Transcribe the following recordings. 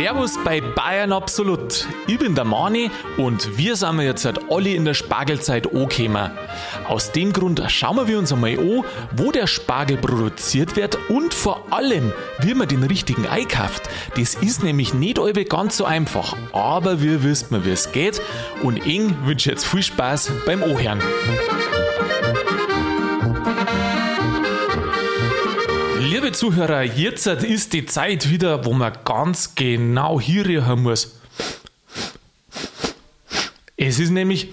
Servus bei Bayern Absolut. Ich bin der Mani und wir sind jetzt halt alle in der Spargelzeit angekommen. Aus dem Grund schauen wir uns einmal an, wo der Spargel produziert wird und vor allem, wie man den richtigen einkauft. Das ist nämlich nicht alle ganz so einfach, aber wir wissen, wie es geht und ich wünsche jetzt viel Spaß beim Anhören. Liebe Zuhörer, jetzt ist die Zeit wieder, wo man ganz genau hier riechen muss. Es ist nämlich.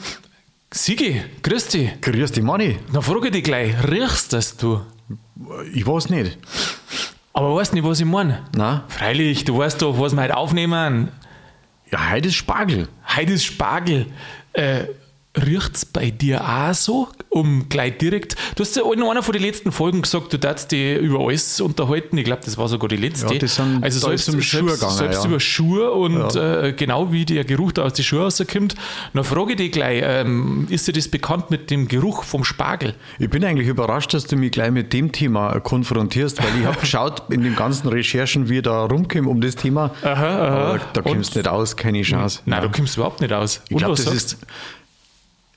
Sigi, grüß dich. Grüß dich, Manni. Dann frage ich dich gleich, riechst das du? Ich weiß nicht. Aber weißt nicht, was ich meine? Na? Freilich, du weißt doch, was wir heute aufnehmen. Ja, heute ist Spargel. Heute ist Spargel. Äh, Riecht's bei dir auch so? Um gleich direkt. Du hast ja in einer von den letzten Folgen gesagt, du darfst dich über alles unterhalten. Ich glaube, das war sogar die letzte. Ja, sind- also da selbst, um Schuhe selbst, gegangen, selbst ja. über Schuhe und äh, genau wie der Geruch da aus den Schuhen rauskommt. Dann frage ich dich gleich, ähm, ist dir das bekannt mit dem Geruch vom Spargel? Ich bin eigentlich überrascht, dass du mich gleich mit dem Thema konfrontierst, weil ich habe geschaut in den ganzen Recherchen, wie da rumkomme um das Thema. Aber da kommst du nicht aus, keine Chance. Nein, du kommst überhaupt nicht aus. ich glaube, das sagst ist.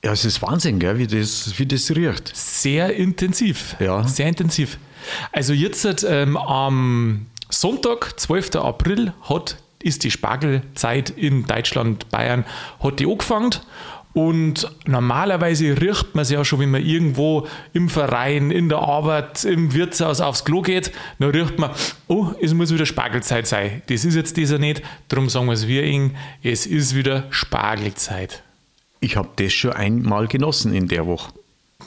Ja, es ist Wahnsinn, gell, wie, das, wie das riecht. Sehr intensiv. Ja. Sehr intensiv. Also jetzt ähm, am Sonntag, 12. April, hat, ist die Spargelzeit in Deutschland, Bayern, hat die angefangen. Und normalerweise riecht man es ja schon, wenn man irgendwo im Verein, in der Arbeit, im Wirtshaus aufs Klo geht, dann riecht man, oh, es muss wieder Spargelzeit sein. Das ist jetzt dieser nicht, darum sagen wir es wir Ihnen, es ist wieder Spargelzeit. Ich habe das schon einmal genossen in der Woche.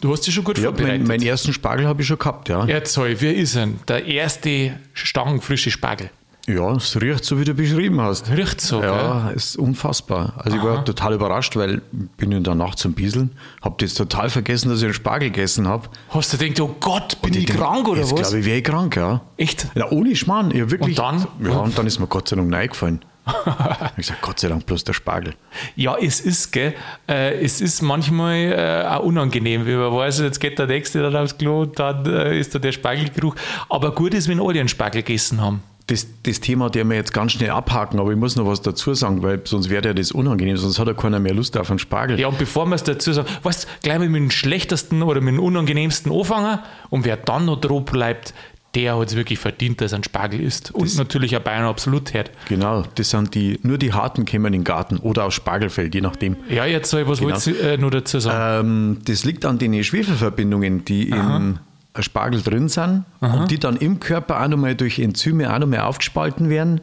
Du hast dich schon gut Ja, vorbereitet. mein, meinen ersten Spargel habe ich schon gehabt, ja. Erzähl, wer ist denn der erste stangenfrische Spargel? Ja, es riecht so, wie du beschrieben hast. Riecht so, Ja, ist unfassbar. Also ich war total überrascht, weil ich bin in der Nacht zum Bieseln, habe das total vergessen, dass ich einen Spargel gegessen habe. Hast du gedacht, oh Gott, bin ich, denk, krank oder jetzt was? glaube ich, wäre ich krank, ja. Echt? Ja, ohne Schmarrn. Ja, wirklich. Und dann? Ja, und dann ist mir Gott sei Dank eingefallen. Ich gesagt, Gott sei Dank bloß der Spargel. Ja, es ist, gell, äh, es ist manchmal äh, auch unangenehm, wie man weiß, jetzt geht der Nächste dann aufs Klo dann äh, ist da der Spargelgeruch. Aber gut ist, wenn alle einen Spargel gegessen haben. Das, das Thema, der wir jetzt ganz schnell abhaken, aber ich muss noch was dazu sagen, weil sonst wäre ja das unangenehm, sonst hat ja keiner mehr Lust auf einen Spargel. Ja, und bevor wir es dazu sagen, weißt du, gleich mal mit dem schlechtesten oder mit dem unangenehmsten anfangen und wer dann noch drauf bleibt, der hat es wirklich verdient, dass er einen Spargel isst. Und natürlich ein Bayern absolut hört. Genau, das sind die, nur die Harten kommen in den Garten oder aufs Spargelfeld, je nachdem. Ja, jetzt soll ich was Genau. wolltest du äh, noch dazu sagen? Ähm, das liegt an den Schwefelverbindungen, die im Spargel drin sind und die dann im Körper auch nochmal durch Enzyme auch nochmal aufgespalten werden.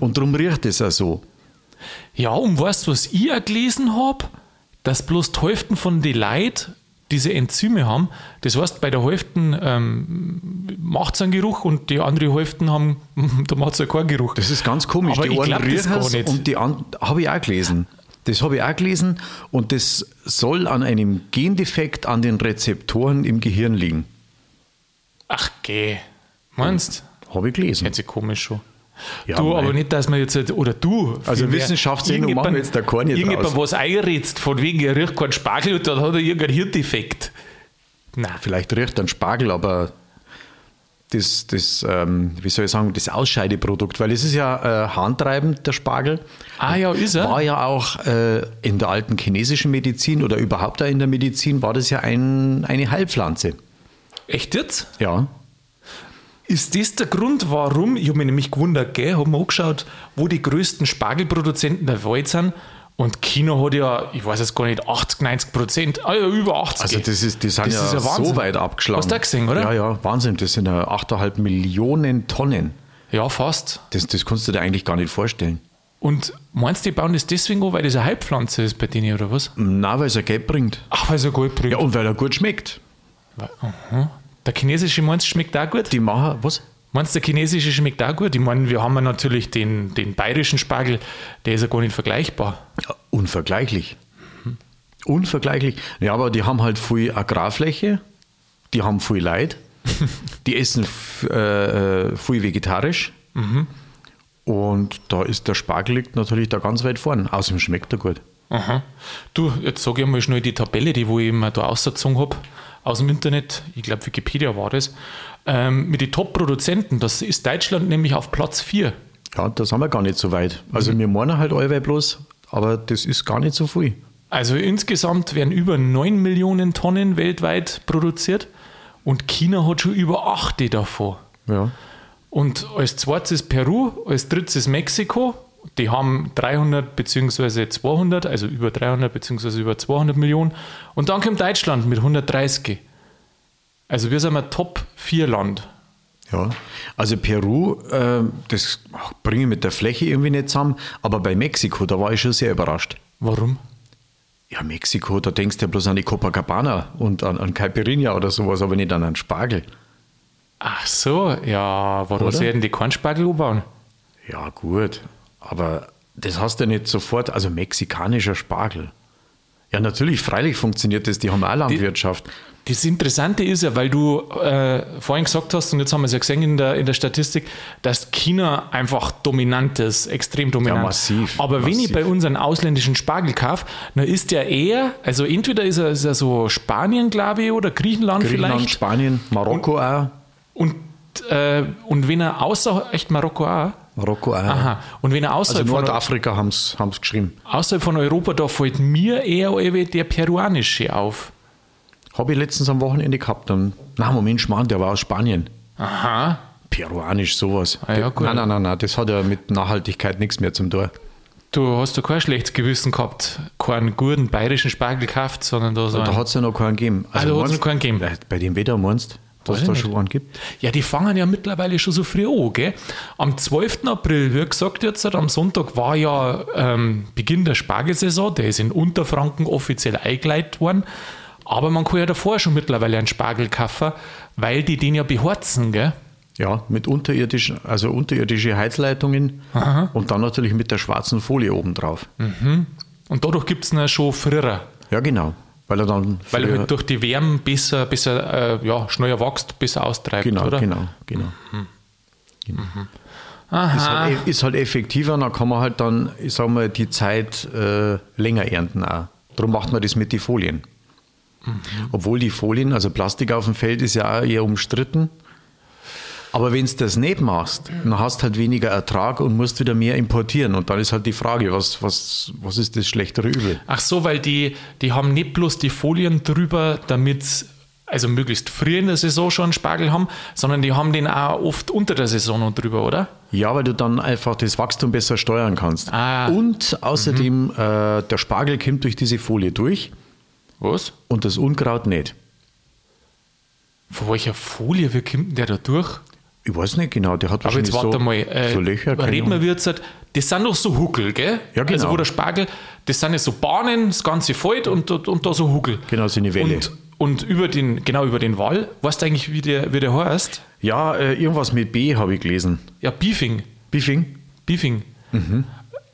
Und darum riecht es auch so. Ja, und weißt du, was ich auch gelesen habe? Dass bloß die Hälften von den Leuten diese Enzyme haben. Das heißt, bei der Hälften ähm, macht es einen Geruch und die andere Hälften haben, da macht es ja keinen Geruch. Das ist ganz komisch. Aber die ich einen das riechen gar nicht. und die anderen habe ich auch gelesen. Das habe ich auch gelesen und das soll an einem Gendefekt an den Rezeptoren im Gehirn liegen. Ach, geh. Meinst Habe ich gelesen. Sich komisch schon. Ja, du, aber nicht, dass man jetzt, halt- oder du. Also Wissenschaftssendung machen wir jetzt da gar nicht Irgendjemand was eingeritzt, von wegen, er riecht keinen Spargel und dann hat er irgendeinen Hirndefekt. Nein. Vielleicht riecht ein Spargel, aber das, das ähm, wie soll ich sagen, das Ausscheideprodukt, weil es ist ja äh, handtreibend, der Spargel. Ah ja, ist er? War ja auch äh, in der alten chinesischen Medizin oder überhaupt auch in der Medizin, war das ja ein, eine Heilpflanze. Echt jetzt? Ja. Ist das der Grund, warum, ich habe mich nämlich gewundert, gell, habe mir angeschaut, wo die größten Spargelproduzenten der Welt sind und China hat ja, ich weiß jetzt gar nicht, 80, 90 Prozent, ah ja, über 80. Also das ist, die sind Das ja, ist ja so weit abgeschlagen. Hast du gesehen, oder? Ja, ja, Wahnsinn. Das sind ja 8,5 Millionen Tonnen. ja, fast. Das, das kannst du dir eigentlich gar nicht vorstellen. Und meinst du, die bauen das deswegen an, weil das eine Heilpflanze ist bei denen, oder was? Na, weil es ja Geld bringt. Ach, weil es ja gut bringt. Ja, und weil er gut schmeckt. Aha. Der chinesische meinst du, schmeckt auch gut? Die machen, was? Meinst du, der chinesische schmeckt auch gut? Ich meine, wir haben ja natürlich den, den bayerischen Spargel, der ist ja gar nicht vergleichbar. Ja, unvergleichlich. Unvergleichlich. Ja, aber die haben halt viel Agrarfläche, die haben viel Leid, die essen äh, äh, viel vegetarisch. Und da ist der Spargel liegt natürlich da ganz weit vorn. Außerdem schmeckt er gut. Aha. Du, jetzt sage ich mal schnell die Tabelle, die wo ich mir da ausgezogen habe, aus dem Internet, ich glaube Wikipedia war das, ähm, mit den Top-Produzenten, das ist Deutschland nämlich auf Platz 4. Ja, da sind wir gar nicht so weit. Also wir meinen halt allweil bloß, aber das ist gar nicht so viel. Also insgesamt werden über 9 Millionen Tonnen weltweit produziert und China hat schon über 8 davon. Ja. Und als zweites ist Peru, als drittes ist Mexiko. Die haben 300 bzw. 200, also über 300 bzw. über 200 Millionen. Und dann kommt Deutschland mit 130. Also wir sind ein Top-4-Land. Ja, also Peru, äh, das bringe ich mit der Fläche irgendwie nicht zusammen, aber bei Mexiko, da war ich schon sehr überrascht. Warum? Ja, Mexiko, da denkst du ja bloß an die Copacabana und an, an Caipirinha oder sowas, aber nicht an einen Spargel. Ach so, ja, warum werden die keinen Spargel umbauen? Ja, gut, aber das hast du ja nicht sofort, also mexikanischer Spargel. Ja, natürlich, freilich funktioniert das, die haben auch Landwirtschaft. Das Interessante ist ja, weil du äh, vorhin gesagt hast, und jetzt haben wir es ja gesehen in der, in der Statistik, dass China einfach dominant ist, extrem dominant. Ja, massiv, Aber wenn ich massiv. bei unseren ausländischen Spargel kaufe, dann ist der eher, also entweder ist er, ist er so Spanien, glaube ich, oder Griechenland, Griechenland, vielleicht. Spanien, Marokko auch. Und, äh, und wenn er außer, echt Marokko auch? Marokko auch. Aha. Und wenn er Also außerhalb, von, Nordafrika haben es geschrieben. außerhalb von Europa, da fällt mir eher der peruanische auf. Habe ich letztens am Wochenende gehabt. Dann, na Moment, Mann, der war aus Spanien. Aha. Peruanisch, sowas. Ah, ja, gut. nein, nein, nein, nein, das hat ja mit Nachhaltigkeit nichts mehr zum tun. Du hast du kein schlechtes Gewissen gehabt, keinen guten bayerischen Spargel gekauft, sondern da so Da hat es ja noch keinen gegeben. Ah, da hat's meinst- noch keinen gegeben. Äh, Bei dem Wetter meinst du, dass es da schon einen gibt? Ja, die fangen ja mittlerweile schon so früh an, gell? Am 12. April, wie gesagt, jetzt am Sonntag war ja ähm, Beginn der Spargelsaison, der ist in Unterfranken offiziell eingeleitet worden. Aber man kann ja davor schon mittlerweile einen Spargel kaufen, weil die den ja beharzen, gell? Ja, mit unterirdischen, also unterirdische Heizleitungen und dann natürlich mit der schwarzen Folie oben drauf. Und dadurch gibt es ihn schon früher, Ja, genau. Weil er dann. weil er halt durch die Wärme besser, besser äh, ja, schneller wächst, besser austreibt, Genau, oder? genau, genau. Genau. Aha. Ist, halt, e- ist halt effektiver, dann kann man halt dann, ich sag mal, die Zeit äh, länger ernten auch. Darum macht man das mit den Folien. Obwohl die Folien, also Plastik auf dem Feld ist ja auch eher umstritten. Aber wenn du das nicht machst, dann hast du halt weniger Ertrag und musst wieder mehr importieren. Und dann ist halt die Frage, was, was, was ist das schlechtere Übel? Ach so, weil die, die haben nicht bloß die Folien drüber, damit also möglichst früh in der Saison schon einen Spargel haben, sondern die haben den auch oft unter der Saison noch drüber, oder? Ja, weil du dann einfach das Wachstum besser steuern kannst. Ah. Und außerdem, äh, der Spargel kommt durch diese Folie durch Was? und das Unkraut nicht. Von welcher Folie, wie kommt der da durch? Ich weiß nicht genau, der hat Aber jetzt warte so, mal, äh, so Löcher. reden wir jetzt, das sind doch so Huckel, gell? Ja, genau. Also wo der Spargel, das sind ja so Bahnen, das ganze Feld und, und, und da so Huckel. Genau, so eine Welle. Und, und über den, genau über den Wall, weißt du eigentlich, wie der, wie der heißt? Ja, äh, irgendwas mit B habe ich gelesen. Ja, Beefing. Biffing? Beefing. Mhm.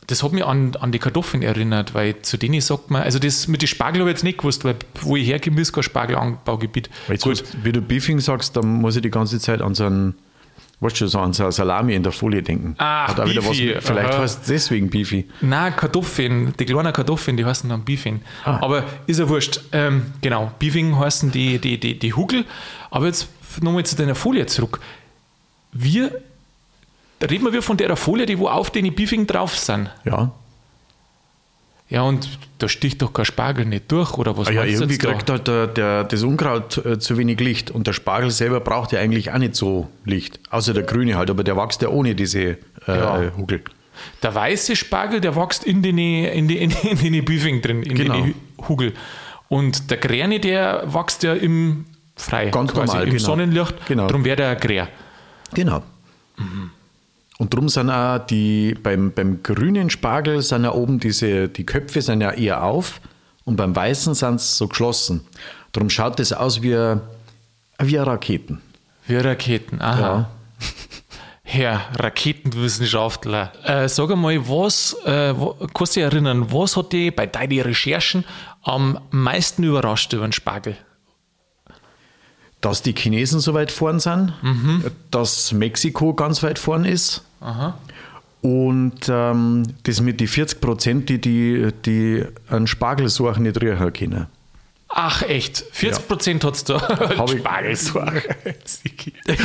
Das hat mich an, an die Kartoffeln erinnert, weil zu denen sagt man, also das mit den Spargel habe ich jetzt nicht gewusst, weil wo ich herkomme, ist kein Spargelanbaugebiet. Jetzt, Gut, wie du Biffing sagst, dann muss ich die ganze Zeit an so einen, weißt du, so an so Salami in der Folie denken. Ach, Hat wieder was vielleicht aha. heißt es deswegen Beefy. Nein, Kartoffeln, die kleinen Kartoffeln, die heißen dann Beefing. Ah. Aber ist ja wurscht. Ähm, genau, Beefing heißen die, die, die, die Hugel. Aber jetzt nochmal zu deiner Folie zurück. Wir, reden wir von der Folie, die wo auf den Beefing drauf sind. Ja. Ja, und da sticht doch kein Spargel nicht durch, oder was Ah ja, irgendwie jetzt da? kriegt halt der, der, das Unkraut äh, zu wenig Licht und der Spargel selber braucht ja eigentlich auch nicht so Licht. Außer der grüne halt, aber der wächst ja ohne diese äh, Ja. Hugel. Der weiße Spargel, der wächst in den, in die, in die Beefing drin, in Genau. den Hugel. Und der Gräne, der wächst ja im Frei, Ganz normal, im genau. Sonnenlicht. Genau. Darum wäre der Grä. Genau. Und darum sind auch die, beim, beim grünen Spargel sind ja oben diese, die Köpfe sind ja eher auf und beim weißen sind sie so geschlossen. Darum schaut das aus wie, wie Raketen. Wie Raketen, aha. Ja. Herr Raketenwissenschaftler, äh, sag einmal, was, äh, kannst du dich erinnern, was hat dich bei deinen Recherchen am meisten überrascht über den Spargel? Dass die Chinesen so weit vorn sind, dass Mexiko ganz weit vorn ist. Und ähm, das mit die 40 Prozent, die, die, die einen Spargelsuchen nicht riechen können. Ach echt, 40 Prozent hat es da. Hab ich- Spargelsorge.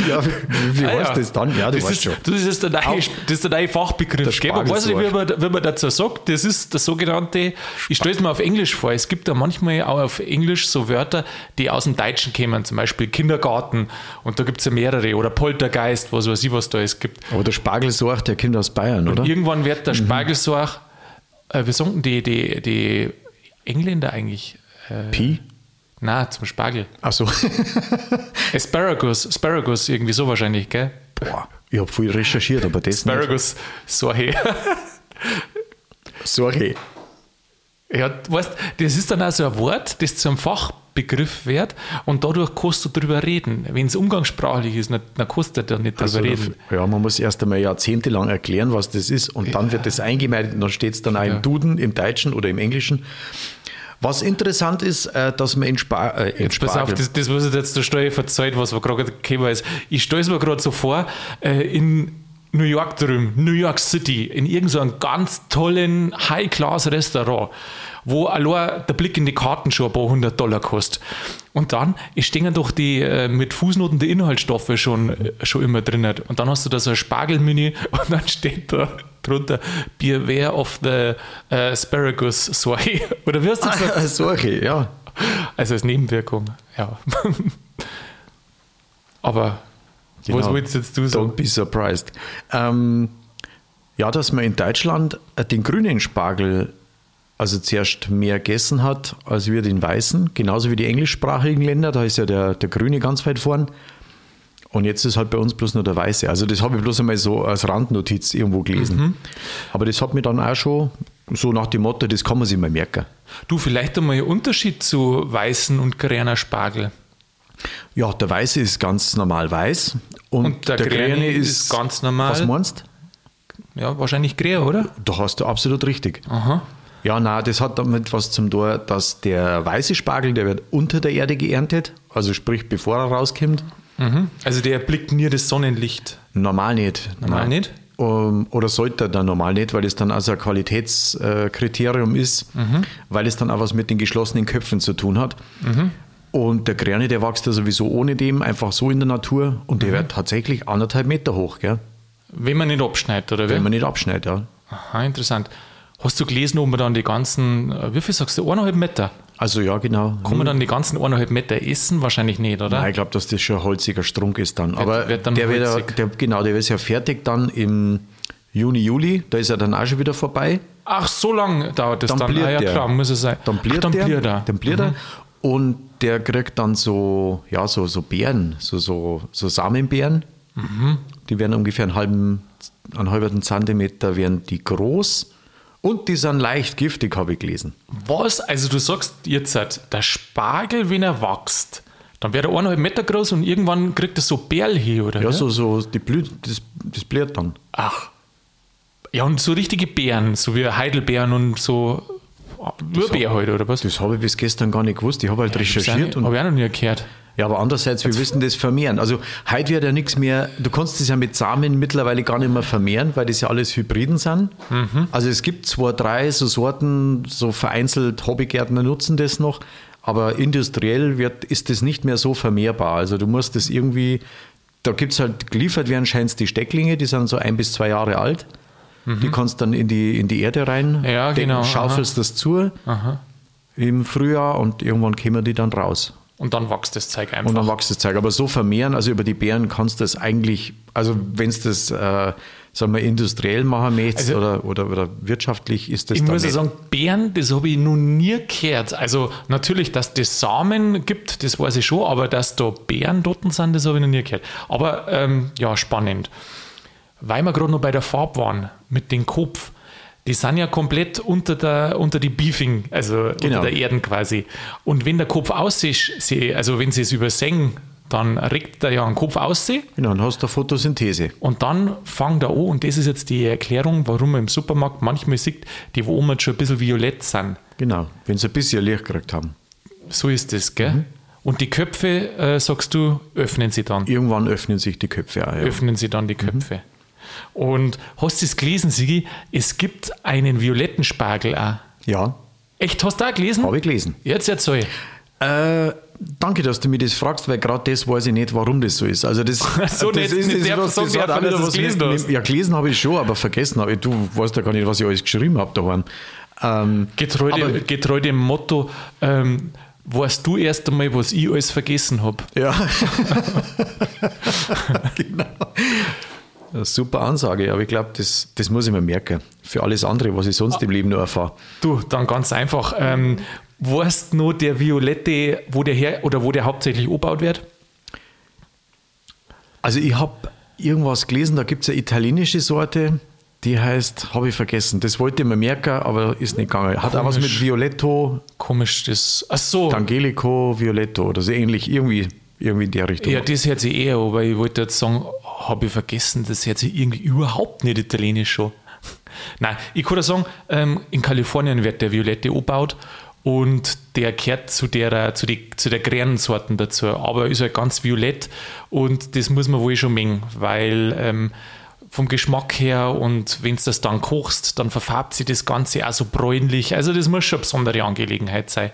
Ja, wie, wie Ah, heißt ja. das dann? Ja, du das weißt ist, schon. Das ist der neue, das ist der neue Fachbegriff. Der? Man weiß nicht, wie man, wie man dazu sagt. Das ist der sogenannte, ich stelle es mir auf Englisch vor. Es gibt da manchmal auch auf Englisch so Wörter, die aus dem Deutschen kommen. Zum Beispiel Kindergarten. Und da gibt es ja mehrere. Oder Poltergeist, was weiß ich, was da es gibt. Aber der Spargelsorg, der kommt aus Bayern, oder? Irgendwann wird Mhm. der Spargelsorg, äh, wie sagen die, die, die Engländer eigentlich? Äh, Pi? na, zum Spargel. Achso. Asparagus, Asparagus, irgendwie so wahrscheinlich, gell? Boah, ich habe viel recherchiert, aber das nicht. Asparagus, Sorge. Sorry. Ja, weißt, das ist dann auch so ein Wort, das zum Fachbegriff wird und dadurch kannst du drüber reden. Wenn es umgangssprachlich ist, dann dann kannst du da nicht drüber Also, reden. ja, man muss erst einmal jahrzehntelang erklären, was das ist und dann wird das eingemeindet und dann steht es dann auch Ja. im Duden, im Deutschen oder im Englischen. Was interessant ist, äh, dass man in, Spa äh, in Jetzt pass auf, Spargel- das, das was jetzt der Steuer verzeiht, was wir gerade gekommen ist. Ich stelle es mir gerade so vor, äh, in New York drüben, New York City, in irgendeinem ganz tollen High-Class-Restaurant, wo allein der Blick in die Karten schon ein paar hundert Dollar kostet. Und dann stehen doch die äh, mit Fußnoten die Inhaltsstoffe schon, äh, schon immer drin. Und dann hast du da so ein Spargelmenü und dann steht da drunter Beware of the äh, Asparagus Soy. Oder wie hast du gesagt? Ah, solche, ja. Also als Nebenwirkung, ja. Aber was Genau. willst jetzt du sagen? Don't be surprised. Ähm, ja, dass man in Deutschland den grünen Spargel also zuerst mehr gegessen hat, als wir den weißen. Genauso wie die englischsprachigen Länder, da ist ja der, der grüne ganz weit vorn. Und jetzt ist halt bei uns bloß nur der weiße. Also das habe ich bloß einmal so als Randnotiz irgendwo gelesen. Mhm. Aber das hat mir dann auch schon so nach dem Motto, das kann man sich mal merken. Du, vielleicht einmal ein Unterschied zu weißen und grüner Spargel. Ja, der weiße ist ganz normal weiß. Und, Und der grüne ist ganz normal. Was meinst Ja, wahrscheinlich grün, oder? Da hast du absolut richtig. Aha. Ja, na, das hat damit was zum Tor, dass der weiße Spargel, der wird unter der Erde geerntet, also sprich bevor er rauskommt. Mhm. Also der blickt nie das Sonnenlicht. Normal nicht. Normal Nein. nicht? Um, oder sollte er dann normal nicht, weil es dann also ein Qualitätskriterium ist, Mhm. weil es dann auch was mit den geschlossenen Köpfen zu tun hat. Mhm. Und der Grerne, der wächst ja sowieso ohne dem, einfach so in der Natur und Mhm. der wird tatsächlich anderthalb Meter hoch, gell? Wenn man nicht abschneidet, oder wie? wenn man nicht abschneidet. Ja. Aha, interessant. Hast du gelesen, ob man dann die ganzen, äh, wie viel sagst du, eineinhalb Meter? Also ja, genau. Kann man dann die ganzen eineinhalb Meter essen? Wahrscheinlich nicht, oder? Nein, ich glaube, dass das schon ein holziger Strunk ist dann. Aber wird dann der wird der, genau, der ist ja fertig dann im Juni, Juli. Da ist er dann auch schon wieder vorbei. Ach, so lang dauert das Dann dann. ah, ja, der. klar, muss es sein. Dann bliert Ach, dann der. bliert er. Dann bliert er. Und der kriegt dann so, ja, so, so Beeren, so, so, so Samenbeeren. Mhm. Die werden ungefähr einen halben, einen halben Zentimeter werden die groß. Und die sind leicht giftig, habe ich gelesen. Was? Also du sagst jetzt, halt, der Spargel, wenn er wächst, dann wird er eineinhalb Meter groß und irgendwann kriegt er so Bärl hier, oder? Ja, so, so die Blüt, das, das blärt dann. Ach. Ja, und so richtige Beeren, so wie Heidelbeeren und so. Nur Bär halt, oder was? Das habe ich bis gestern gar nicht gewusst. Ich habe halt recherchiert und Habe ich auch noch nie gehört. Ja, aber andererseits, wir wissen das vermehren. Also heute wird ja nichts mehr, du kannst das ja mit Samen mittlerweile gar nicht mehr vermehren, weil das ja alles Hybriden sind. Also es gibt zwei, drei so Sorten, so vereinzelt Hobbygärtner nutzen das noch, aber industriell wird, ist das nicht mehr so vermehrbar. Also du musst das irgendwie, da gibt es halt, geliefert werden scheint die Stecklinge, die sind so ein bis zwei Jahre alt. Die kannst dann in die, in die Erde rein, Ja, decken, genau, schaufelst das zu im Frühjahr und irgendwann kommen die dann raus. Und dann wächst das Zeug einfach. Und dann wächst das Zeug. Aber so vermehren, also über die Beeren kannst du das eigentlich, also wenn es das, äh, sagen wir, industriell machen möchtest Also- oder, oder, oder wirtschaftlich, ist das ich muss ja nicht. sagen, Beeren, das habe ich noch nie gehört. Also natürlich, dass das Samen gibt, das weiß ich schon, aber dass da Beeren dort sind, das habe ich noch nie gehört. Aber ähm, ja, spannend. Weil wir gerade noch bei der Farbe waren, mit dem Kopf, die sind ja komplett unter, der, unter die Beefing, also Genau. unter der Erden quasi. Und wenn der Kopf aussieht, sie- also wenn sie es übersehen, dann regt er ja einen Kopf aussehen. Genau, dann hast du eine Photosynthese. Und dann fangt er an, und das ist jetzt die Erklärung, warum man im Supermarkt manchmal sieht, die wo oben schon ein bisschen violett sind. Genau, wenn sie ein bisschen Licht gekriegt haben. So ist das, gell? Mhm. Und die Köpfe, äh, sagst du, öffnen sie dann. Irgendwann öffnen sich die Köpfe auch. Ja. Öffnen sie dann die Köpfe. Und hast du es gelesen, Sigi? Es gibt einen violetten Spargel auch. ja, Echt, hast du auch gelesen? habe ich gelesen. Jetzt erzähl. Äh, danke, dass du mir das fragst, weil gerade das weiß ich nicht, warum das so ist. Also das, So, das nicht- nicht der was Song, das hat auch wieder was gelesen hast. Ja, gelesen habe ich schon, aber vergessen habe ich. Du weißt ja gar nicht, was ich alles geschrieben habe daheim. Ähm, Getreu, Aber- dem, getreu dem Motto, ähm, weißt du erst einmal, was ich alles vergessen habe. Ja. genau. Super Ansage, aber ich glaube, das, das muss ich mir merken. Für alles andere, was ich sonst im Leben noch erfahre. Du, dann ganz einfach. Ähm, weißt nur der Violette, wo der her oder wo der hauptsächlich angebaut wird? Also ich habe irgendwas gelesen, da gibt es eine italienische Sorte, die heißt, habe ich vergessen. Das wollte ich mir merken, aber ist nicht gegangen. Hat auch was Komisch. mit Violetto, Komisch, das. Ach so. Angelico, Violetto oder so ähnlich, irgendwie, irgendwie in der Richtung. Ja, das hört sich eher weil ich wollte jetzt sagen, habe ich vergessen, das hört sich irgendwie überhaupt nicht italienisch schon. Nein, ich kann dir sagen, ähm, in Kalifornien wird der Violette angebaut und der gehört zu der, zu, zu der grünen Sorten dazu, aber ist halt ganz violett und das muss man wohl schon mengen, weil ähm, vom Geschmack her und wenn du das dann kochst, dann verfärbt sich das Ganze auch so bräunlich. Also das muss schon eine besondere Angelegenheit sein.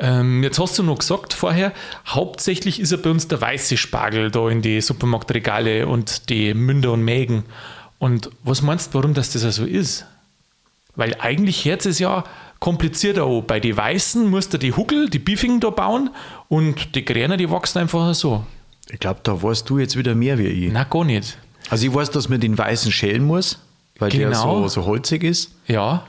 Ähm, jetzt hast du noch gesagt vorher, hauptsächlich ist ja bei uns der weiße Spargel da in die Supermarktregale und die Münder und Mägen. Und was meinst du, warum das das so ist? Weil eigentlich hört es ja komplizierter an. Bei den Weißen musst du die Huckel, die Biefigen da bauen und die Gräner, die wachsen einfach so. Ich glaube, da weißt du jetzt wieder mehr wie ich. Na, gar nicht. Also ich weiß, dass man den weißen schälen muss, weil der Genau. so, so holzig ist. Ja.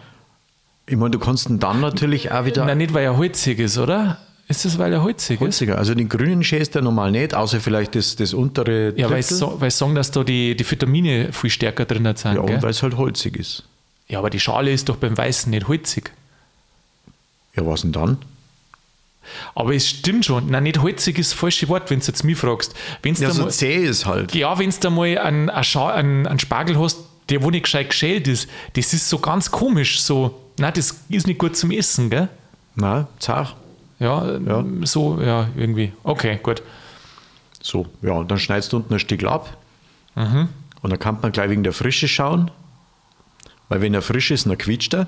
Ich meine, du kannst ihn dann natürlich auch wieder Na, nicht, weil er holzig ist, oder? Ist das, weil er holzig ist? holziger. Also den grünen schälst du normal nicht, außer vielleicht das, das untere Ja, weil sie so, sagen, dass da die, die Vitamine viel stärker drin sind. ja, gell? und weil es halt holzig ist. Ja, aber die Schale ist doch beim Weißen nicht holzig. Ja, was denn dann? Aber es stimmt schon. Nein, nicht holzig ist das falsche Wort, wenn du jetzt mich fragst. Wenn's Ja, da so mal, zäh ist halt. ja, wenn du mal einen, einen, Scha- einen, einen Spargel hast, der wo nicht gescheit geschält ist, das ist so ganz komisch. So, nein, das ist nicht gut zum Essen, gell? Nein, zart. Ja, Ja. so, ja, irgendwie. Okay, gut. So, ja, und dann schneidest du unten ein Stück ab. Mhm. Und dann kann man gleich wegen der Frische schauen. Weil wenn er frisch ist, dann quietscht er.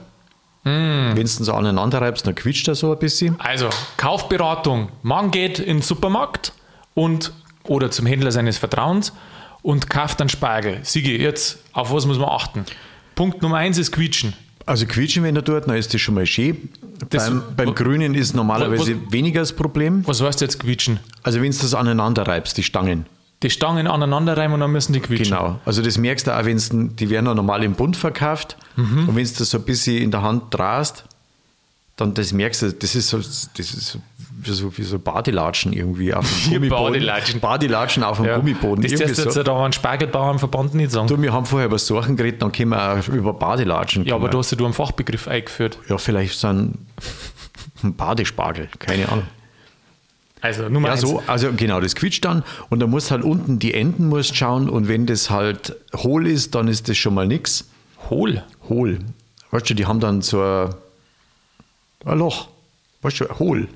Mhm. Wenn du so aneinander reibst, dann quietscht er so ein bisschen. Also, Kaufberatung. Man geht in den Supermarkt und oder zum Händler seines Vertrauens und kauft einen Spargel. Sigi, jetzt, auf was muss man achten? Punkt Nummer eins ist Quietschen. Also quietschen, wenn er tut, dann ist das schon mal schön. Das- beim, beim Grünen ist normalerweise weniger das Problem. Was heißt jetzt Quietschen? Also wenn du das aneinander reibst, die Stangen. Die Stangen aneinander reimen und dann müssen die quietschen. Genau. Also das merkst du auch, wenn die werden ja normal im Bund verkauft. Mhm. Und wenn du das so ein bisschen in der Hand drehst, dann das merkst du, das ist so, das ist so wie so, wie so Badelatschen irgendwie auf dem Gummiboden. Badelatschen. Badelatschen auf dem Ja. Gummiboden. Das darfst du so. jetzt da einen Spargelbauernverband nicht sagen. Du, wir haben vorher über Sachen geredet, dann können wir auch über Badelatschen. ja, aber du hast ja du einen Fachbegriff eingeführt. Ja, vielleicht so ein, ein Badespargel, keine Ahnung. Also Nummer Ja, eins. so, also genau, das quietscht dann und dann musst halt unten die Enden musst schauen und wenn das halt hohl ist, dann ist das schon mal nix. Hohl. Hohl. Weißt du, die haben dann so ein, ein Loch. Weißt du, hohl.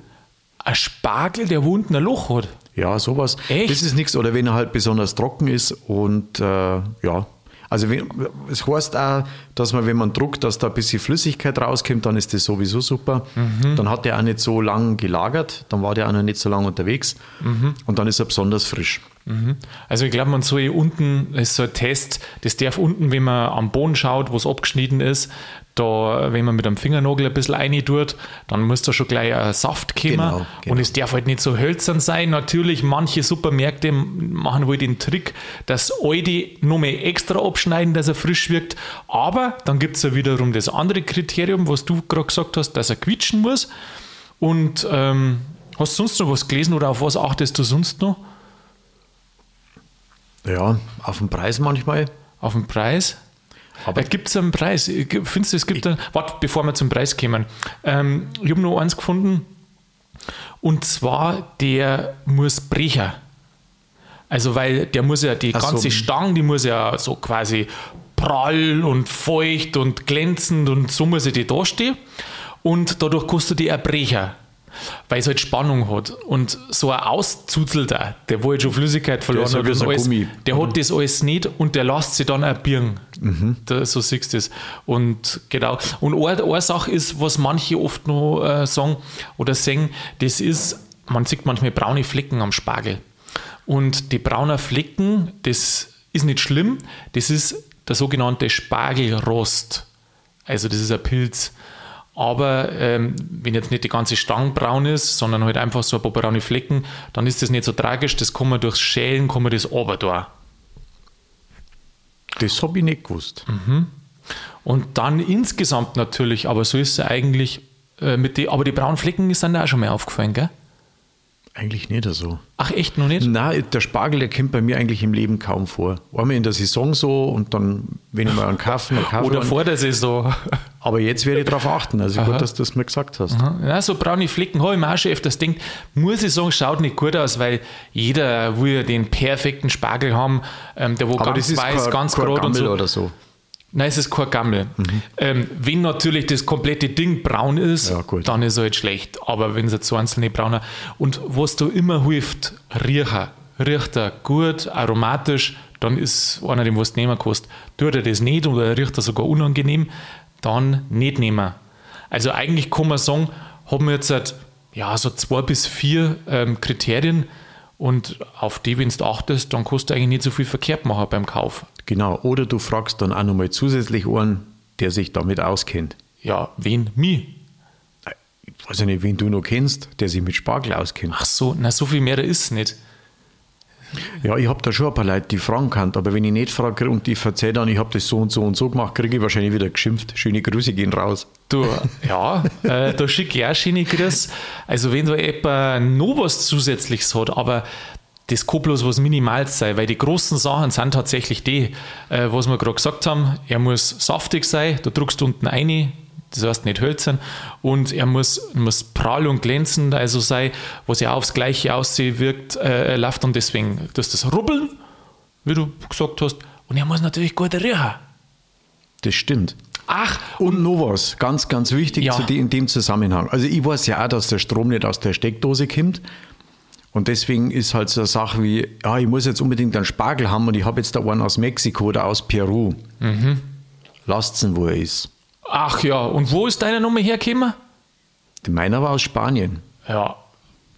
Ein Spargel, der unten ein Loch hat. Ja, sowas. Echt? Das ist nichts. Oder wenn er halt besonders trocken ist und äh, ja. Also wenn, es heißt auch, dass man, wenn man druckt, dass da ein bisschen Flüssigkeit rauskommt, dann ist das sowieso super. Mhm. Dann hat der auch nicht so lang gelagert, dann war der auch noch nicht so lange unterwegs Mhm. und dann ist er besonders frisch. Also ich glaube, man soll hier unten, das ist so ein Test, das darf unten, wenn man am Boden schaut, wo es abgeschnitten ist, da, wenn man mit dem Fingernagel ein bisschen rein tut, dann muss da schon gleich ein Saft kommen. Genau, genau. Und es darf halt nicht so hölzern sein. Natürlich, manche Supermärkte machen wohl den Trick, dass alte noch mehr extra abschneiden, dass er frisch wirkt. Aber dann gibt es ja wiederum das andere Kriterium, was du gerade gesagt hast, dass er quietschen muss. Und ähm, hast du sonst noch was gelesen oder auf was achtest du sonst noch? Ja, auf den Preis manchmal. Auf den Preis? Aber- gibt es einen Preis? Findest du, es gibt einen. Warte, bevor wir zum Preis kommen. Ähm, ich habe noch eins gefunden. Und zwar, der muss brecher. Also, weil der muss ja, die Ach so. ganze Stange, die muss ja so quasi prall und feucht und glänzend und so muss ja die dastehen. Und dadurch kostet die ein Brecher. weil es halt Spannung hat. Und so ein Auszuzelter, der wo jetzt schon Flüssigkeit verloren Der hat, so alles, der hat das alles nicht und der lässt sich dann auch birgen. Da, so siehst du das. Und genau. Und eine, eine Sache ist, was manche oft noch äh, sagen oder singen, das ist, man sieht manchmal braune Flecken am Spargel. Und die braunen Flecken, das ist nicht schlimm, das ist der sogenannte Spargelrost. Also das ist ein Pilz. Aber ähm, wenn jetzt nicht die ganze Stange braun ist, sondern halt einfach so ein paar braune Flecken, dann ist das nicht so tragisch. Das kann man durchs Schälen, kann man das aber da. Das habe ich nicht gewusst. Und dann insgesamt natürlich, aber so ist es eigentlich äh, mit die, aber die braunen Flecken sind da auch schon mal aufgefallen, gell? Eigentlich nicht so. Ach, echt noch nicht? Nein, der Spargel, der kommt bei mir eigentlich im Leben kaum vor. Einmal in der Saison so und dann, wenn ich mal einen kaufe, dann kaufe Oder ich vor der Saison. Aber jetzt werde ich darauf achten. Also gut, dass du das mir gesagt hast. Ja, so braune Flecken habe ich mir auch schon öfters gedacht, muss ich sagen, schaut nicht gut aus, weil jeder will ja den perfekten Spargel haben, ähm, der wo Aber ganz weiß, kein, ganz gerade und so. oder so. Nein, es ist kein Gammel. Ähm, wenn natürlich das komplette Ding braun ist, Ja, dann ist er halt schlecht. Aber wenn es jetzt so einzelne brauner. Und was da immer hilft, riechen. Riecht er gut, aromatisch, dann ist einer, den was du nehmen kannst. Tut er das nicht oder riecht er sogar unangenehm, dann nicht nehmen. Also eigentlich kann man sagen, haben wir jetzt halt, ja, so zwei bis vier ähm, Kriterien und auf die, wenn du achtest, dann kannst du eigentlich nicht so viel verkehrt machen beim Kauf. Genau. Oder du fragst dann auch nochmal zusätzlich einen, der sich damit auskennt. Ja, wen? Mich? Ich weiß ja nicht, wen du noch kennst, der sich mit Spargel auskennt. Ach so, na so viel mehr ist es nicht. Ja, ich habe da schon ein paar Leute, die fragen kann, aber wenn ich nicht frage und ich erzähle dann, ich habe das so und so und so gemacht, kriege ich wahrscheinlich wieder geschimpft. Schöne Grüße gehen raus. Du, ja, äh, da schicke ich auch schöne Grüße. Also wenn da jemand noch was Zusätzliches hat, aber das kann bloß was Minimales sein, weil die großen Sachen sind tatsächlich die, äh, was wir gerade gesagt haben, er muss saftig sein, du drückst unten rein, das heißt nicht hölzern, und er muss, muss prall und glänzend also sein, was ja aufs Gleiche aussehen wirkt, äh, läuft und deswegen, dass das Rubbeln, wie du gesagt hast, und er muss natürlich gut riechen. Das stimmt. Ach, Und noch was, ganz, ganz wichtig Ja. de, in dem Zusammenhang. Also ich weiß ja auch, dass der Strom nicht aus der Steckdose kommt. Und deswegen ist halt so eine Sache wie, ja, ich muss jetzt unbedingt einen Spargel haben und ich habe jetzt da einen aus Mexiko oder aus Peru. Mhm. Lasst ihn, wo er ist. ach ja, und wo ist deine Nummer hergekommen? Meiner war aus Spanien. Ja,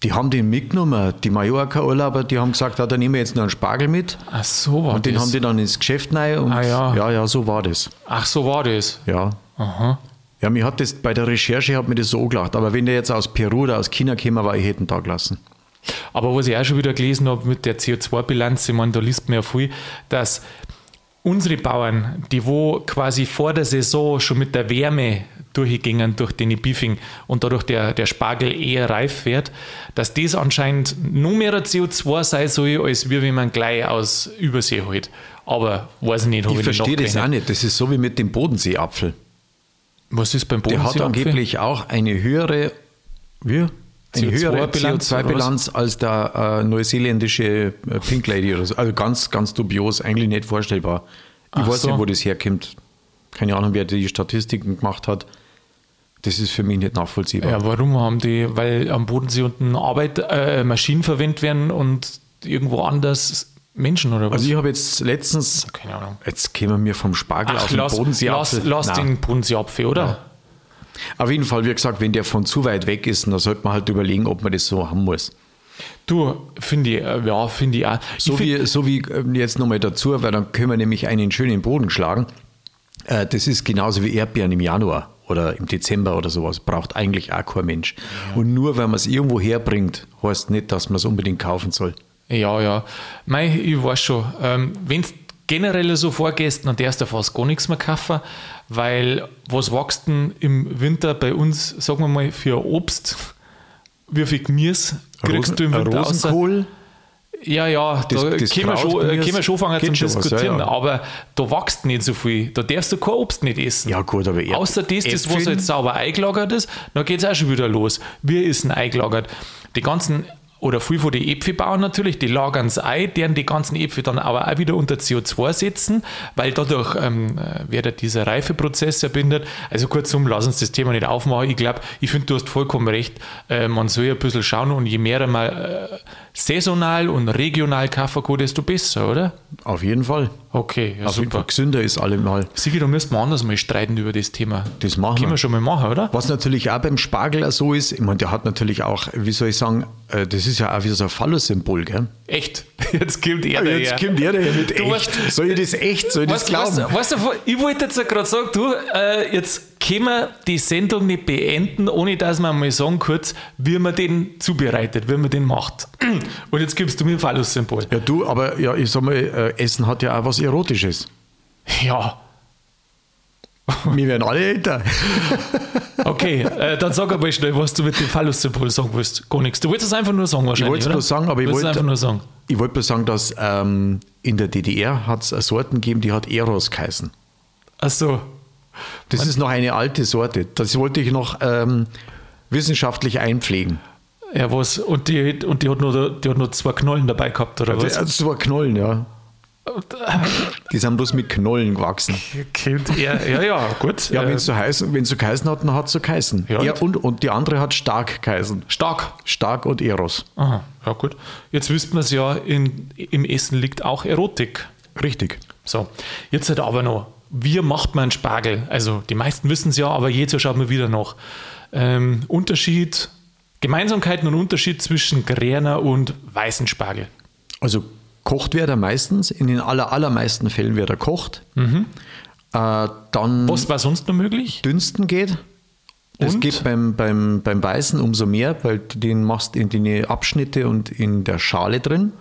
Die haben den mitgenommen, die Mallorca-Urlauber, die haben gesagt, ja, dann nehmen wir jetzt noch einen Spargel mit. ach so war Und den das. haben die dann ins Geschäft rein und Ah, ja. ja, ja, so war das. ach so war das. Ja. Aha. Ja, mir hat das bei der Recherche hat mir das so gelacht. Aber wenn der jetzt aus Peru oder aus China käme, war ich hätte ihn da gelassen. Aber was ich auch schon wieder gelesen habe mit der CO2-Bilanz, ich meine, da liest man ja viel, dass unsere Bauern, die wo quasi vor der Saison schon mit der Wärme durchgingen durch den Beefing und dadurch der, der Spargel eher reif wird, dass das anscheinend noch mehr CO2 sein soll, als wie wenn man gleich aus Übersee holt. Aber weiß ich nicht, Ich ich verstehe das auch nicht. Das ist so wie mit dem Bodenseeapfel. Was ist beim Der Bodensee? hat angeblich auch eine höhere, wie? Eine höhere CO2-Bilanz oder CO2-Bilanz als der äh, neuseeländische äh, Pink Lady oder so. Also ganz, ganz dubios, eigentlich nicht vorstellbar. Ich Ach weiß so. nicht, wo das herkommt. Keine Ahnung, wer die Statistiken gemacht hat. Das ist für mich nicht nachvollziehbar. Ja, warum haben die? Weil am Bodensee unten Arbeit, äh, Maschinen verwendet werden und irgendwo anders Menschen oder was? Also ich habe jetzt letztens, Keine Ahnung. jetzt kämen wir vom Spargel auf Ach, den lass, lass, Bodenseeapfel. lass Nein. den Bodenseeapfel, oder? Auf jeden Fall, wie gesagt, wenn der von zu weit weg ist, dann sollte man halt überlegen, ob man das so haben muss. Du, finde ich, äh, ja, finde ich auch. So ich find, wie, so wie ähm, jetzt nochmal dazu, weil dann können wir nämlich einen schönen Boden schlagen. Äh, Das ist genauso wie Erdbeeren im Januar oder im Dezember oder sowas. Braucht eigentlich auch kein Mensch. Und nur weil man es irgendwo herbringt, heißt nicht, dass man es unbedingt kaufen soll. ja, ja. Mei, ich weiß schon. Ähm, Wenn du generell so vorgehst, dann darfst du fast gar nichts mehr kaufen, weil was wächst denn im Winter bei uns, sagen wir mal, für Obst? Wie viel Gemüse kriegst du im Rosen- Winter außer- Ja, ja, da Das- das können, wir schon, können wir schon fangen zum Diskutieren, ja, ja. aber da wächst nicht so viel. Da darfst du kein Obst nicht essen. Ja, gut, aber Erd- Außer das, das was jetzt sauber eingelagert ist, dann geht es auch schon wieder los. Wir essen eingelagert. Die ganzen oder viel von den Äpfelbauern natürlich, die lagern es ein, deren die ganzen Äpfel dann aber auch wieder unter CO2 setzen, weil dadurch ähm, äh, wird dieser Reifeprozess erbindet. Also kurzum, lass uns das Thema nicht aufmachen. Ich glaube, ich finde, du hast vollkommen recht. Äh, man soll ein bisschen schauen und je mehr mal äh, saisonal und regional Kaffee desto besser, oder? Auf jeden Fall. Okay, ja, Auf super. Jeden Fall gesünder ist allemal. Sigi, da müssten wir anders mal streiten über das Thema. Das machen Können wir. wir schon mal machen, oder? Was natürlich auch beim Spargel so ist, ich meine, der hat natürlich auch, wie soll ich sagen, äh, das ist ja auch wieder so ein Phallus-Symbol, gell? Echt? Jetzt kommt er daher. Jetzt kommt er daher mit du echt. Weißt, soll ich das echt, soll ich weißt, das glauben? Weißt, weißt du, ich wollte jetzt gerade sagen, du, äh, jetzt können wir die Sendung nicht beenden, ohne dass wir mal sagen kurz, wie man den zubereitet, wie man den macht. Und jetzt gibst du mir ein Phallus-Symbol. Ja, du, aber ja, ich sag mal, äh, Essen hat ja auch was Erotisches. Ja. Wir werden alle älter. okay, äh, dann sag aber schnell, was du mit dem Phallus-Symbol sagen willst. Gar nichts. Du wolltest es einfach nur sagen wahrscheinlich, Ich wollte es nur sagen, aber ich wollte einfach nur sagen. Ich wollte nur sagen, dass ähm, in der DDR hat es Sorten gegeben, die hat Eros geheißen. Ach so. Das ist noch eine alte Sorte. Das wollte ich noch ähm, wissenschaftlich einpflegen. Ja, was? Und die, und die, hat nur, die hat nur zwei Knollen dabei gehabt, oder was? Also zwei Knollen, ja. Die sind bloß mit Knollen gewachsen. Kind, ja, ja, ja, gut. Ja, wenn es so, heißen, so geheißen hat, dann hat es so geheißen. Ja, und, und die andere hat stark geheißen. Stark? Stark und Eros. Aha, ja gut. Jetzt wüssten wir es ja, in, im Essen liegt auch Erotik. Richtig. So, jetzt hat aber noch wie macht man einen Spargel? Also die meisten wissen es ja, aber jetzt schaut man wieder noch. Ähm, Unterschied, Gemeinsamkeiten und Unterschied zwischen Gräner und weißen Spargel. Also kocht wird er meistens, in den aller, allermeisten Fällen wird er kocht. Mhm. Äh, dann Was war sonst noch möglich? Dünsten geht. Das und? geht beim, beim, beim Weißen umso mehr, weil du den machst in die Abschnitte und in der Schale drin.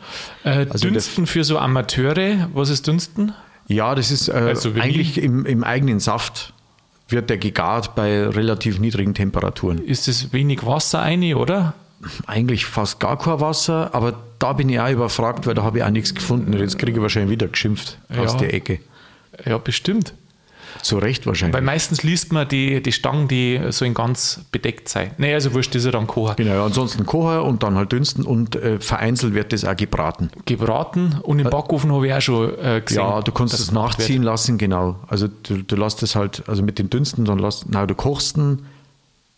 Äh, also Dünsten für so Amateure, was ist Dünsten? Ja, das ist äh, also eigentlich im, im eigenen Saft wird der gegart bei relativ niedrigen Temperaturen. Ist es wenig Wasser eine, oder? Eigentlich fast gar kein Wasser, aber da bin ich auch überfragt, weil da habe ich auch nichts gefunden. Jetzt kriege ich wahrscheinlich wieder geschimpft ja. aus der Ecke. Ja, bestimmt. Zu Recht wahrscheinlich. Weil meistens liest man die, die Stangen, die so in ganz bedeckt sein. Nee, also wurscht, ist ja dann Kocher. Genau, ja, ansonsten Kocher und dann halt dünsten und äh, vereinzelt wird das auch gebraten. Gebraten und im äh, Backofen habe ich auch schon äh, gesehen. Ja, du kannst es nachziehen wird. lassen, genau. Also du, du lässt es halt, also mit dem Dünsten, dann lässt, na, du kochst ihn,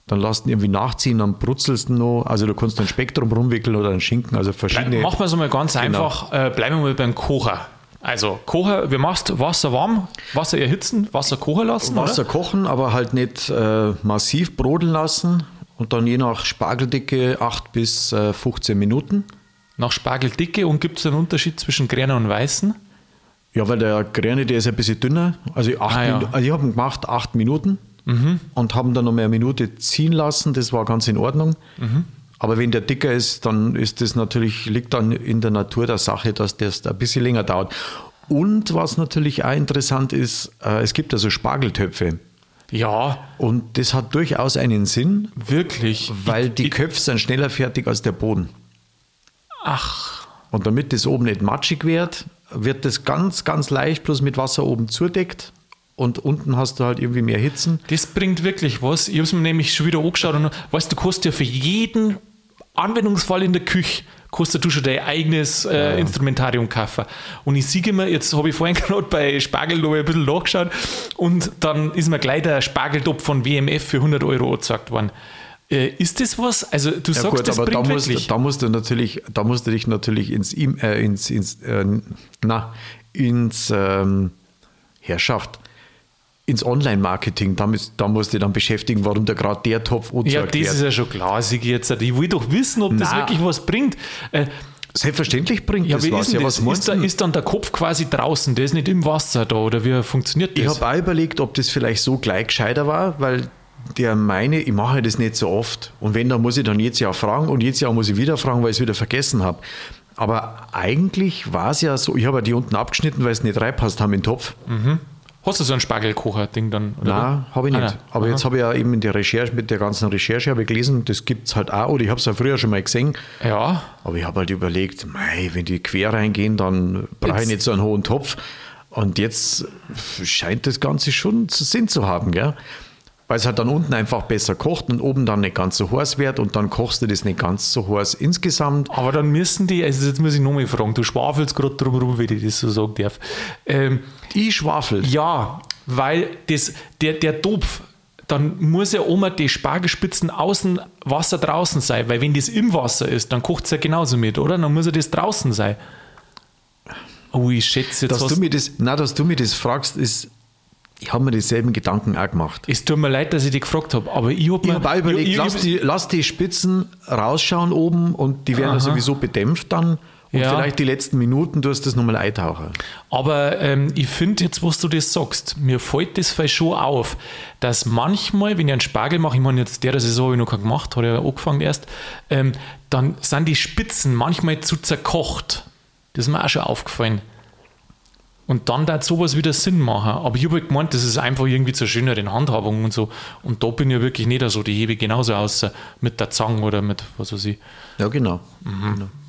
dann lässt ihn irgendwie nachziehen, dann brutzelst du noch. Also du kannst ein Spektrum rumwickeln oder einen Schinken, also verschiedene. Machen wir es mal ganz genau. einfach, äh, bleiben wir mal beim Kocher. Also kochen, wir machst Wasser warm, Wasser erhitzen, Wasser kochen lassen. Wasser oder? kochen, aber halt nicht äh, massiv brodeln lassen und dann je nach Spargeldicke 8 bis äh, 15 Minuten. Nach Spargeldicke und gibt es einen Unterschied zwischen Grüner und Weißen? Ja, weil der Grüne, der ist ein bisschen dünner. Also, acht ah, ja. also ich habe ihn gemacht 8 Minuten mhm. und haben dann noch mehr eine Minute ziehen lassen. Das war ganz in Ordnung. Mhm. Aber wenn der dicker ist, dann ist das natürlich, liegt dann in der Natur der Sache, dass das ein bisschen länger dauert. Und was natürlich auch interessant ist, äh, es gibt also Spargeltöpfe. Ja. Und das hat durchaus einen Sinn. Wirklich. Weil die Köpfe sind schneller fertig als der Boden. Ach. Und damit das oben nicht matschig wird, wird das ganz, ganz leicht bloß mit Wasser oben zudeckt. Und unten hast du halt irgendwie mehr Hitzen. Das bringt wirklich was. Ich habe es mir nämlich schon wieder angeschaut und weißt du, kostet ja für jeden Anwendungsfall in der Küche kostet du schon dein eigenes äh, ja. Instrumentarium kaufen. Und ich sehe mir, jetzt habe ich vorhin gerade bei Spargel noch ein bisschen nachgeschaut und dann ist mir gleich der Spargeltopf von WMF für 100 Euro angezeigt worden. Äh, ist das was? Also du ja sagst, gut, das aber bringt da musst, wirklich. Da musst du natürlich, da musst du dich natürlich ins, äh, ins, ins, äh, na, ins ähm, Herrschaft ins Online-Marketing, da, da musst du dich dann beschäftigen, warum da gerade der Topf Ja, das ist ja schon klar, Sigi, jetzt. Ich will doch wissen, ob das wirklich was bringt. Äh, Selbstverständlich bringt ja, das was. Ist, ja, was ist, da, ist dann der Kopf quasi draußen, der ist nicht im Wasser da oder wie funktioniert das? Ich habe auch überlegt, ob das vielleicht so gleich gescheiter war, weil der meine, ich mache das nicht so oft. Und wenn, dann muss ich dann jetzt ja fragen und jetzt ja muss ich wieder fragen, weil ich es wieder vergessen habe. Aber eigentlich war es ja so, ich habe ja die unten abgeschnitten, weil es nicht reinpasst haben im Topf. Mhm. Hast du so ein Spargelkocher-Ding dann? Oder Nein, habe ich nicht. Ah. Aber Aha. jetzt habe ich ja eben in der Recherche, mit der ganzen Recherche habe ich gelesen, das gibt es halt auch, oder ich habe es ja früher schon mal gesehen. Ja. Aber ich habe halt überlegt, mei, wenn die quer reingehen, dann brauche ich nicht so einen hohen Topf. Und jetzt scheint das Ganze schon Sinn zu haben, gell? Weil es halt dann unten einfach besser kocht und oben dann nicht ganz so heiß wird und dann kochst du das nicht ganz so heiß insgesamt. Aber dann müssen die, also jetzt muss ich nochmal fragen, du schwafelst gerade drum rum, wie ich das so sagen darf. Ähm, Ich schwafel. ja, weil das, der, der Topf, dann muss ja immer die Spargelspitzen außen, Wasser draußen sein, weil wenn das im Wasser ist, dann kocht es ja genauso mit, oder? Dann muss ja das draußen sein. Oh, ich schätze jetzt Dass du, mir das, na, dass du mir das fragst, ist, ich habe mir dieselben Gedanken auch gemacht. Es tut mir leid, dass ich dich gefragt habe, aber ich habe mir habe auch überlegt, ich- ich- lass, die, lass die Spitzen rausschauen oben und die werden ja sowieso bedämpft dann. Und Ja. vielleicht die letzten Minuten du das nochmal eintauchen. Aber ähm, ich finde jetzt, was du das sagst, mir fällt das vielleicht schon auf, dass manchmal, wenn ich einen Spargel mache, ich meine jetzt der Saison habe ich noch keinen gemacht, hat ja angefangen erst, ähm, dann sind die Spitzen manchmal zu zerkocht. Das ist mir auch schon aufgefallen. Und dann da sowas wieder Sinn machen. Aber ich habe halt gemeint, das ist einfach irgendwie zur schöneren Handhabung und so. Und da bin ich ja wirklich nicht so, die hebe ich genauso aus äh, mit der Zange oder mit was weiß ich. Ja, genau.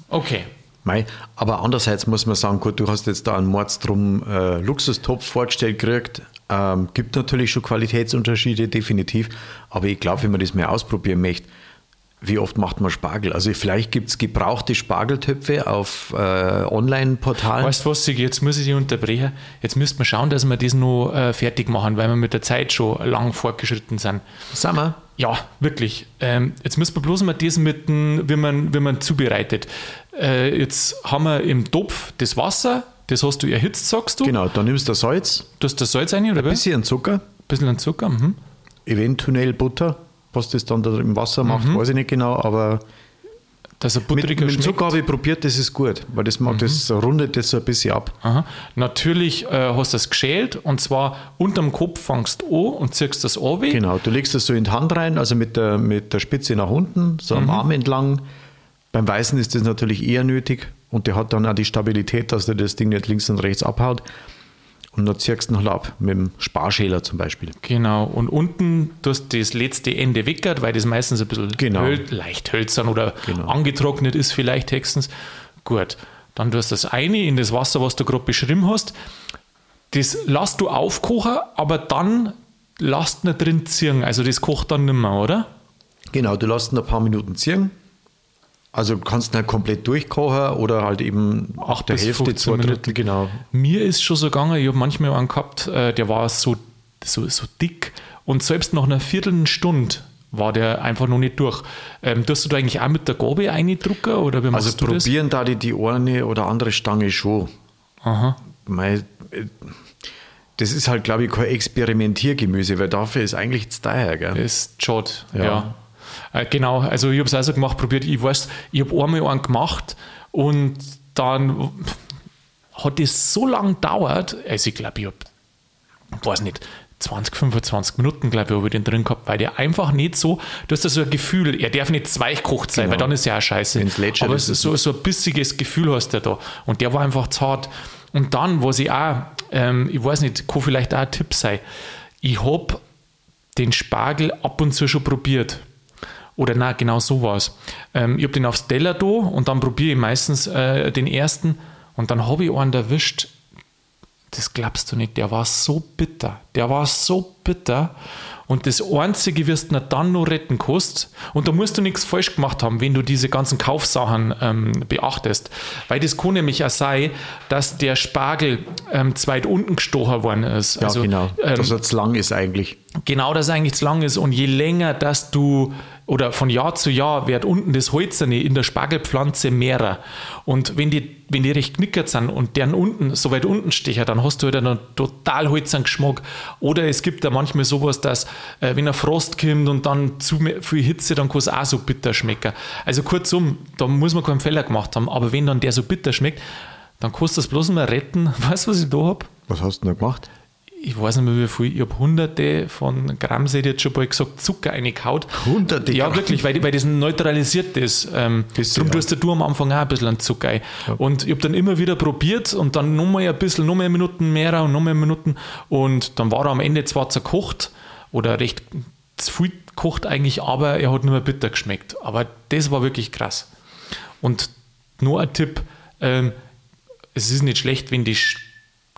Okay. Mei, aber andererseits muss man sagen, gut, du hast jetzt da einen Mordstrom äh, Luxustopf vorgestellt gekriegt. Ähm, gibt natürlich schon Qualitätsunterschiede, definitiv. Aber ich glaube, wenn man das mehr ausprobieren möchte, wie oft macht man Spargel? Also vielleicht gibt es gebrauchte Spargeltöpfe auf äh, Online-Portalen. Weißt du was, Sigi, jetzt muss ich dich unterbrechen. Jetzt müssten wir schauen, dass wir das noch äh, fertig machen, weil wir mit der Zeit schon lang fortgeschritten sind. Sag mal. Ja, wirklich. Ähm, jetzt müssen wir bloß mal das mit dem, wie man, wie man zubereitet. Äh, jetzt haben wir im Topf das Wasser, das hast du erhitzt, sagst du. Genau, da nimmst du Salz, Du hast das Salz rein, oder was? bisschen Zucker, Ein bisschen Zucker. Mhm. eventuell Butter. Was das dann da im Wasser macht, Mhm. weiß ich nicht genau, aber Dass er mit, butteriger mit. Zucker habe ich probiert, das ist gut, weil das, macht, das rundet das so ein bisschen ab. Aha. Natürlich äh, hast du es geschält und zwar unterm Kopf fangst du an und ziehst das an. Genau, du legst das so in die Hand rein, also mit der, mit der Spitze nach unten, so am Arm entlang. Beim Weißen ist das natürlich eher nötig und der hat dann auch die Stabilität, dass der das Ding nicht links und rechts abhaut. Und dann ziehst du noch ab, mit dem Sparschäler zum Beispiel. Genau, und unten tust du das letzte Ende weckert, weil das meistens ein bisschen Genau. höl leicht hölzern oder Genau. angetrocknet ist, vielleicht höchstens. Gut, dann tust du das eine in das Wasser, was du gerade beschrieben hast. Das lässt du aufkochen, aber dann lasst nicht drin ziehen. Also das kocht dann nicht mehr, oder? Genau, du lässt ihn ein paar Minuten ziehen. Also du kannst nicht komplett durchkochen oder halt eben Acht der Hälfte, 15 zwei Minuten. Drittel, genau. Mir ist schon so gegangen, ich habe manchmal einen gehabt, äh, der war so, so, so dick und selbst nach einer Viertelstunde war der einfach noch nicht durch. Ähm, tust du da eigentlich auch mit der Gabel eindrucken oder wie machst Also du das? probieren da die, die eine oder andere Stange schon. Aha. Mei, äh, Das ist halt, glaube ich, kein Experimentiergemüse, weil dafür ist eigentlich zu teuer. Gell? ist schade, ja. Ja. Äh, genau, also ich habe es auch so gemacht, probiert. Ich weiß, ich habe einmal einen gemacht und dann hat es so lange gedauert, also ich glaube, ich habe, weiß nicht, 20, 25 Minuten, glaube ich, habe ich den drin gehabt, weil der einfach nicht so, du hast da so ein Gefühl, er darf nicht zweigekocht sein, Genau. weil dann ist ja auch scheiße. Aber ist so, so ein bissiges Gefühl hast du da. Und der war einfach zart. Und dann, was ich auch, ähm, ich weiß nicht, kann vielleicht auch ein Tipp sein, ich habe den Spargel ab und zu schon probiert. Oder na, genau so war es. Ähm, ich habe den aufs Teller da und dann probiere ich meistens äh, den ersten und dann habe ich einen erwischt. Das glaubst du nicht, der war so bitter. Der war so bitter. Und das Einzige, wirst du dann noch retten kannst, und da musst du nichts falsch gemacht haben, wenn du diese ganzen Kaufsachen ähm, beachtest. Weil das kann nämlich auch sein, dass der Spargel ähm, zu weit unten gestochen worden ist. Ja, genau. ähm, dass er zu lang ist eigentlich. genau das eigentlich zu lang ist und je länger, dass du oder von Jahr zu Jahr wird unten das Holzerne in der Spargelpflanze mehrer. Und wenn die, wenn die recht knickert sind und deren unten, so weit unten stechen, dann hast du halt einen total holzernen Geschmack. Oder es gibt ja manchmal sowas, dass äh, wenn ein Frost kommt und dann zu viel Hitze, dann kann es auch so bitter schmecken. Also kurzum, da muss man keinen Fehler gemacht haben. Aber wenn dann der so bitter schmeckt, dann kannst du das bloß mal retten. Weißt du, was ich da habe? Was hast du denn da gemacht? Ich weiß nicht mehr wie viel, ich habe hunderte von Gramm, seht ihr jetzt schon bald gesagt, Zucker reingehauen. Hunderte Ja, Gramm? wirklich, weil, weil das neutralisiert ist. Ähm, Bisschen, darum ja. tust du am Anfang auch ein bisschen an Zucker ein. Und ich habe dann immer wieder probiert und dann nochmal ein bisschen, nochmal Minuten mehr und nochmal Minuten und dann war er am Ende zwar zerkocht oder recht zu viel gekocht eigentlich, aber er hat nur mehr bitter geschmeckt. Aber das war wirklich krass. Und nur ein Tipp, ähm, es ist nicht schlecht, wenn die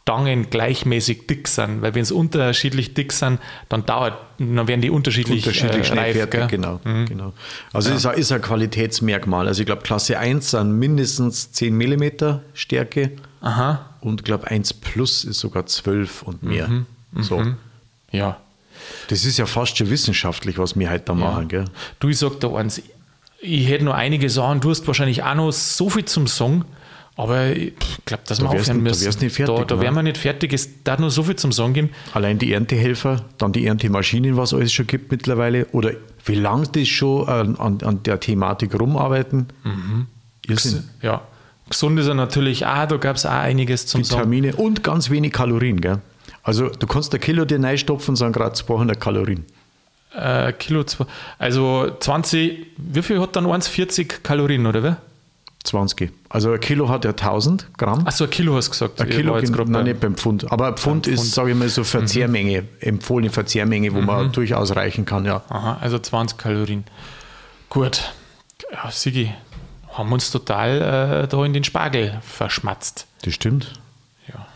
Stangen gleichmäßig dick sind, weil wenn sie unterschiedlich dick sind, dann dauert, dann werden die unterschiedlich, Unterschiedlich äh, reif, fertig, genau. genau. Also es ist, ein- ist ein Qualitätsmerkmal. Also ich glaube, Klasse 1 sind mindestens 10 mm Stärke Aha, und ich glaube 1 Plus ist sogar 12 und mehr. Mhm. So. ja. Das ist ja fast schon wissenschaftlich, was wir heute da machen. Gell? Du, ich sag da eins, ich hätte noch einige Sachen, du hast wahrscheinlich auch noch so viel zum Song, aber ich glaube, dass wir wärst aufhören da müssen. nicht fertig, Da, da ne? wären wir nicht fertig, es darf noch so viel zum Song geben. Allein die Erntehelfer, dann die Erntemaschinen, was alles schon gibt mittlerweile, oder wie lange das schon an, an, an der Thematik rumarbeiten. Mhm. Irrsinn. Ja. Gesund ist er natürlich auch, da gab es auch einiges zum. Vitamine und ganz wenig Kalorien. Gell? Also du kannst ein Kilo dir reinstopfen, sind gerade 200 Kalorien. Äh, Kilo, also 20, wie viel hat dann eins? 40 Kalorien, oder wie? 20. Also ein Kilo hat ja 1000 Gramm. Achso, ein Kilo hast du gesagt. Ein Kilo, jetzt nein, bei- nicht beim Pfund. Aber ein Pfund Pfund. ist, sage ich mal, so Verzehrmenge, empfohlene Verzehrmenge, wo man durchaus reichen kann. Ja. Aha, also 20 Kalorien. Gut. Ja, Sigi, haben uns total äh, da in den Spargel verschmatzt. Das stimmt. Ja.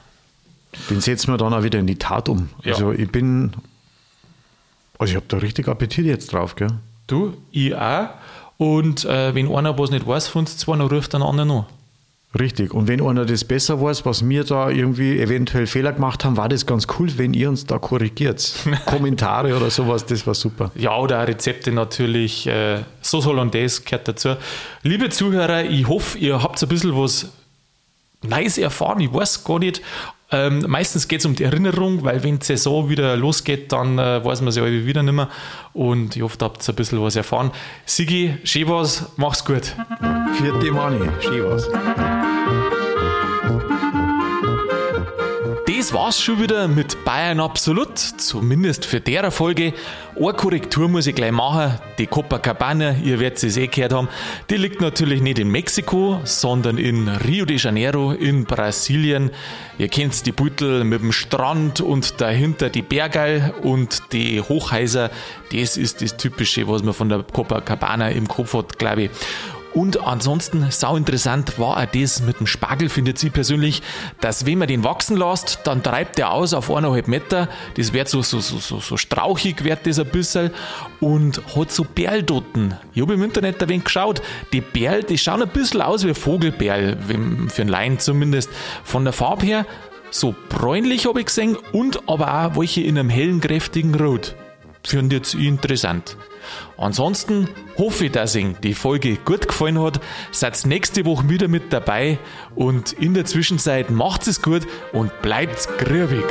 Den setzen wir dann auch wieder in die Tat um. Ja. Also ich bin, also ich habe da richtig Appetit jetzt drauf. Gell? Du, ich auch. Und äh, wenn einer was nicht weiß von uns zwei, dann ruft den anderen an. Richtig. Und wenn einer das besser weiß, was wir da irgendwie eventuell Fehler gemacht haben, war das ganz cool, wenn ihr uns da korrigiert. Kommentare oder sowas, das war super. Ja, oder Rezepte natürlich. Äh, so Hollandaise gehört dazu. Liebe Zuhörer, ich hoffe, ihr habt ein bisschen was Neues erfahren. Ich weiß gar nicht. Ähm, meistens geht es um die Erinnerung, weil wenn die Saison wieder losgeht, dann äh, weiß man es ja wieder nicht mehr. Und ich hoffe, da habt ihr ein bisschen was erfahren. Sigi, schön was, mach's gut. Vierte Mani, schön was. Das war's schon wieder mit Bayern Absolut, zumindest für der Folge. Eine Korrektur muss ich gleich machen. Die Copacabana, ihr werdet es eh gehört haben, die liegt natürlich nicht in Mexiko, sondern in Rio de Janeiro in Brasilien. Ihr kennt die Beutel mit dem Strand und dahinter die Bergel und die Hochhäuser. Das ist das Typische, was man von der Copacabana im Kopf hat, glaube ich. Und ansonsten, sau interessant war auch das mit dem Spargel, findet sie persönlich, dass wenn man den wachsen lässt, dann treibt der aus auf eineinhalb Meter. Das wird so, so, so, so, so strauchig, wird das ein bisschen und hat so Perldotten. Ich habe im Internet ein wenig geschaut. Die Perl, die schauen ein bisschen aus wie Vogelperl, für einen Laien zumindest. Von der Farbe her so bräunlich habe ich gesehen und aber auch welche in einem hellen, kräftigen Rot. Finde jetzt interessant. Ansonsten hoffe ich, dass Ihnen die Folge gut gefallen hat. Seid nächste Woche wieder mit dabei und in der Zwischenzeit macht es gut und bleibt grübig.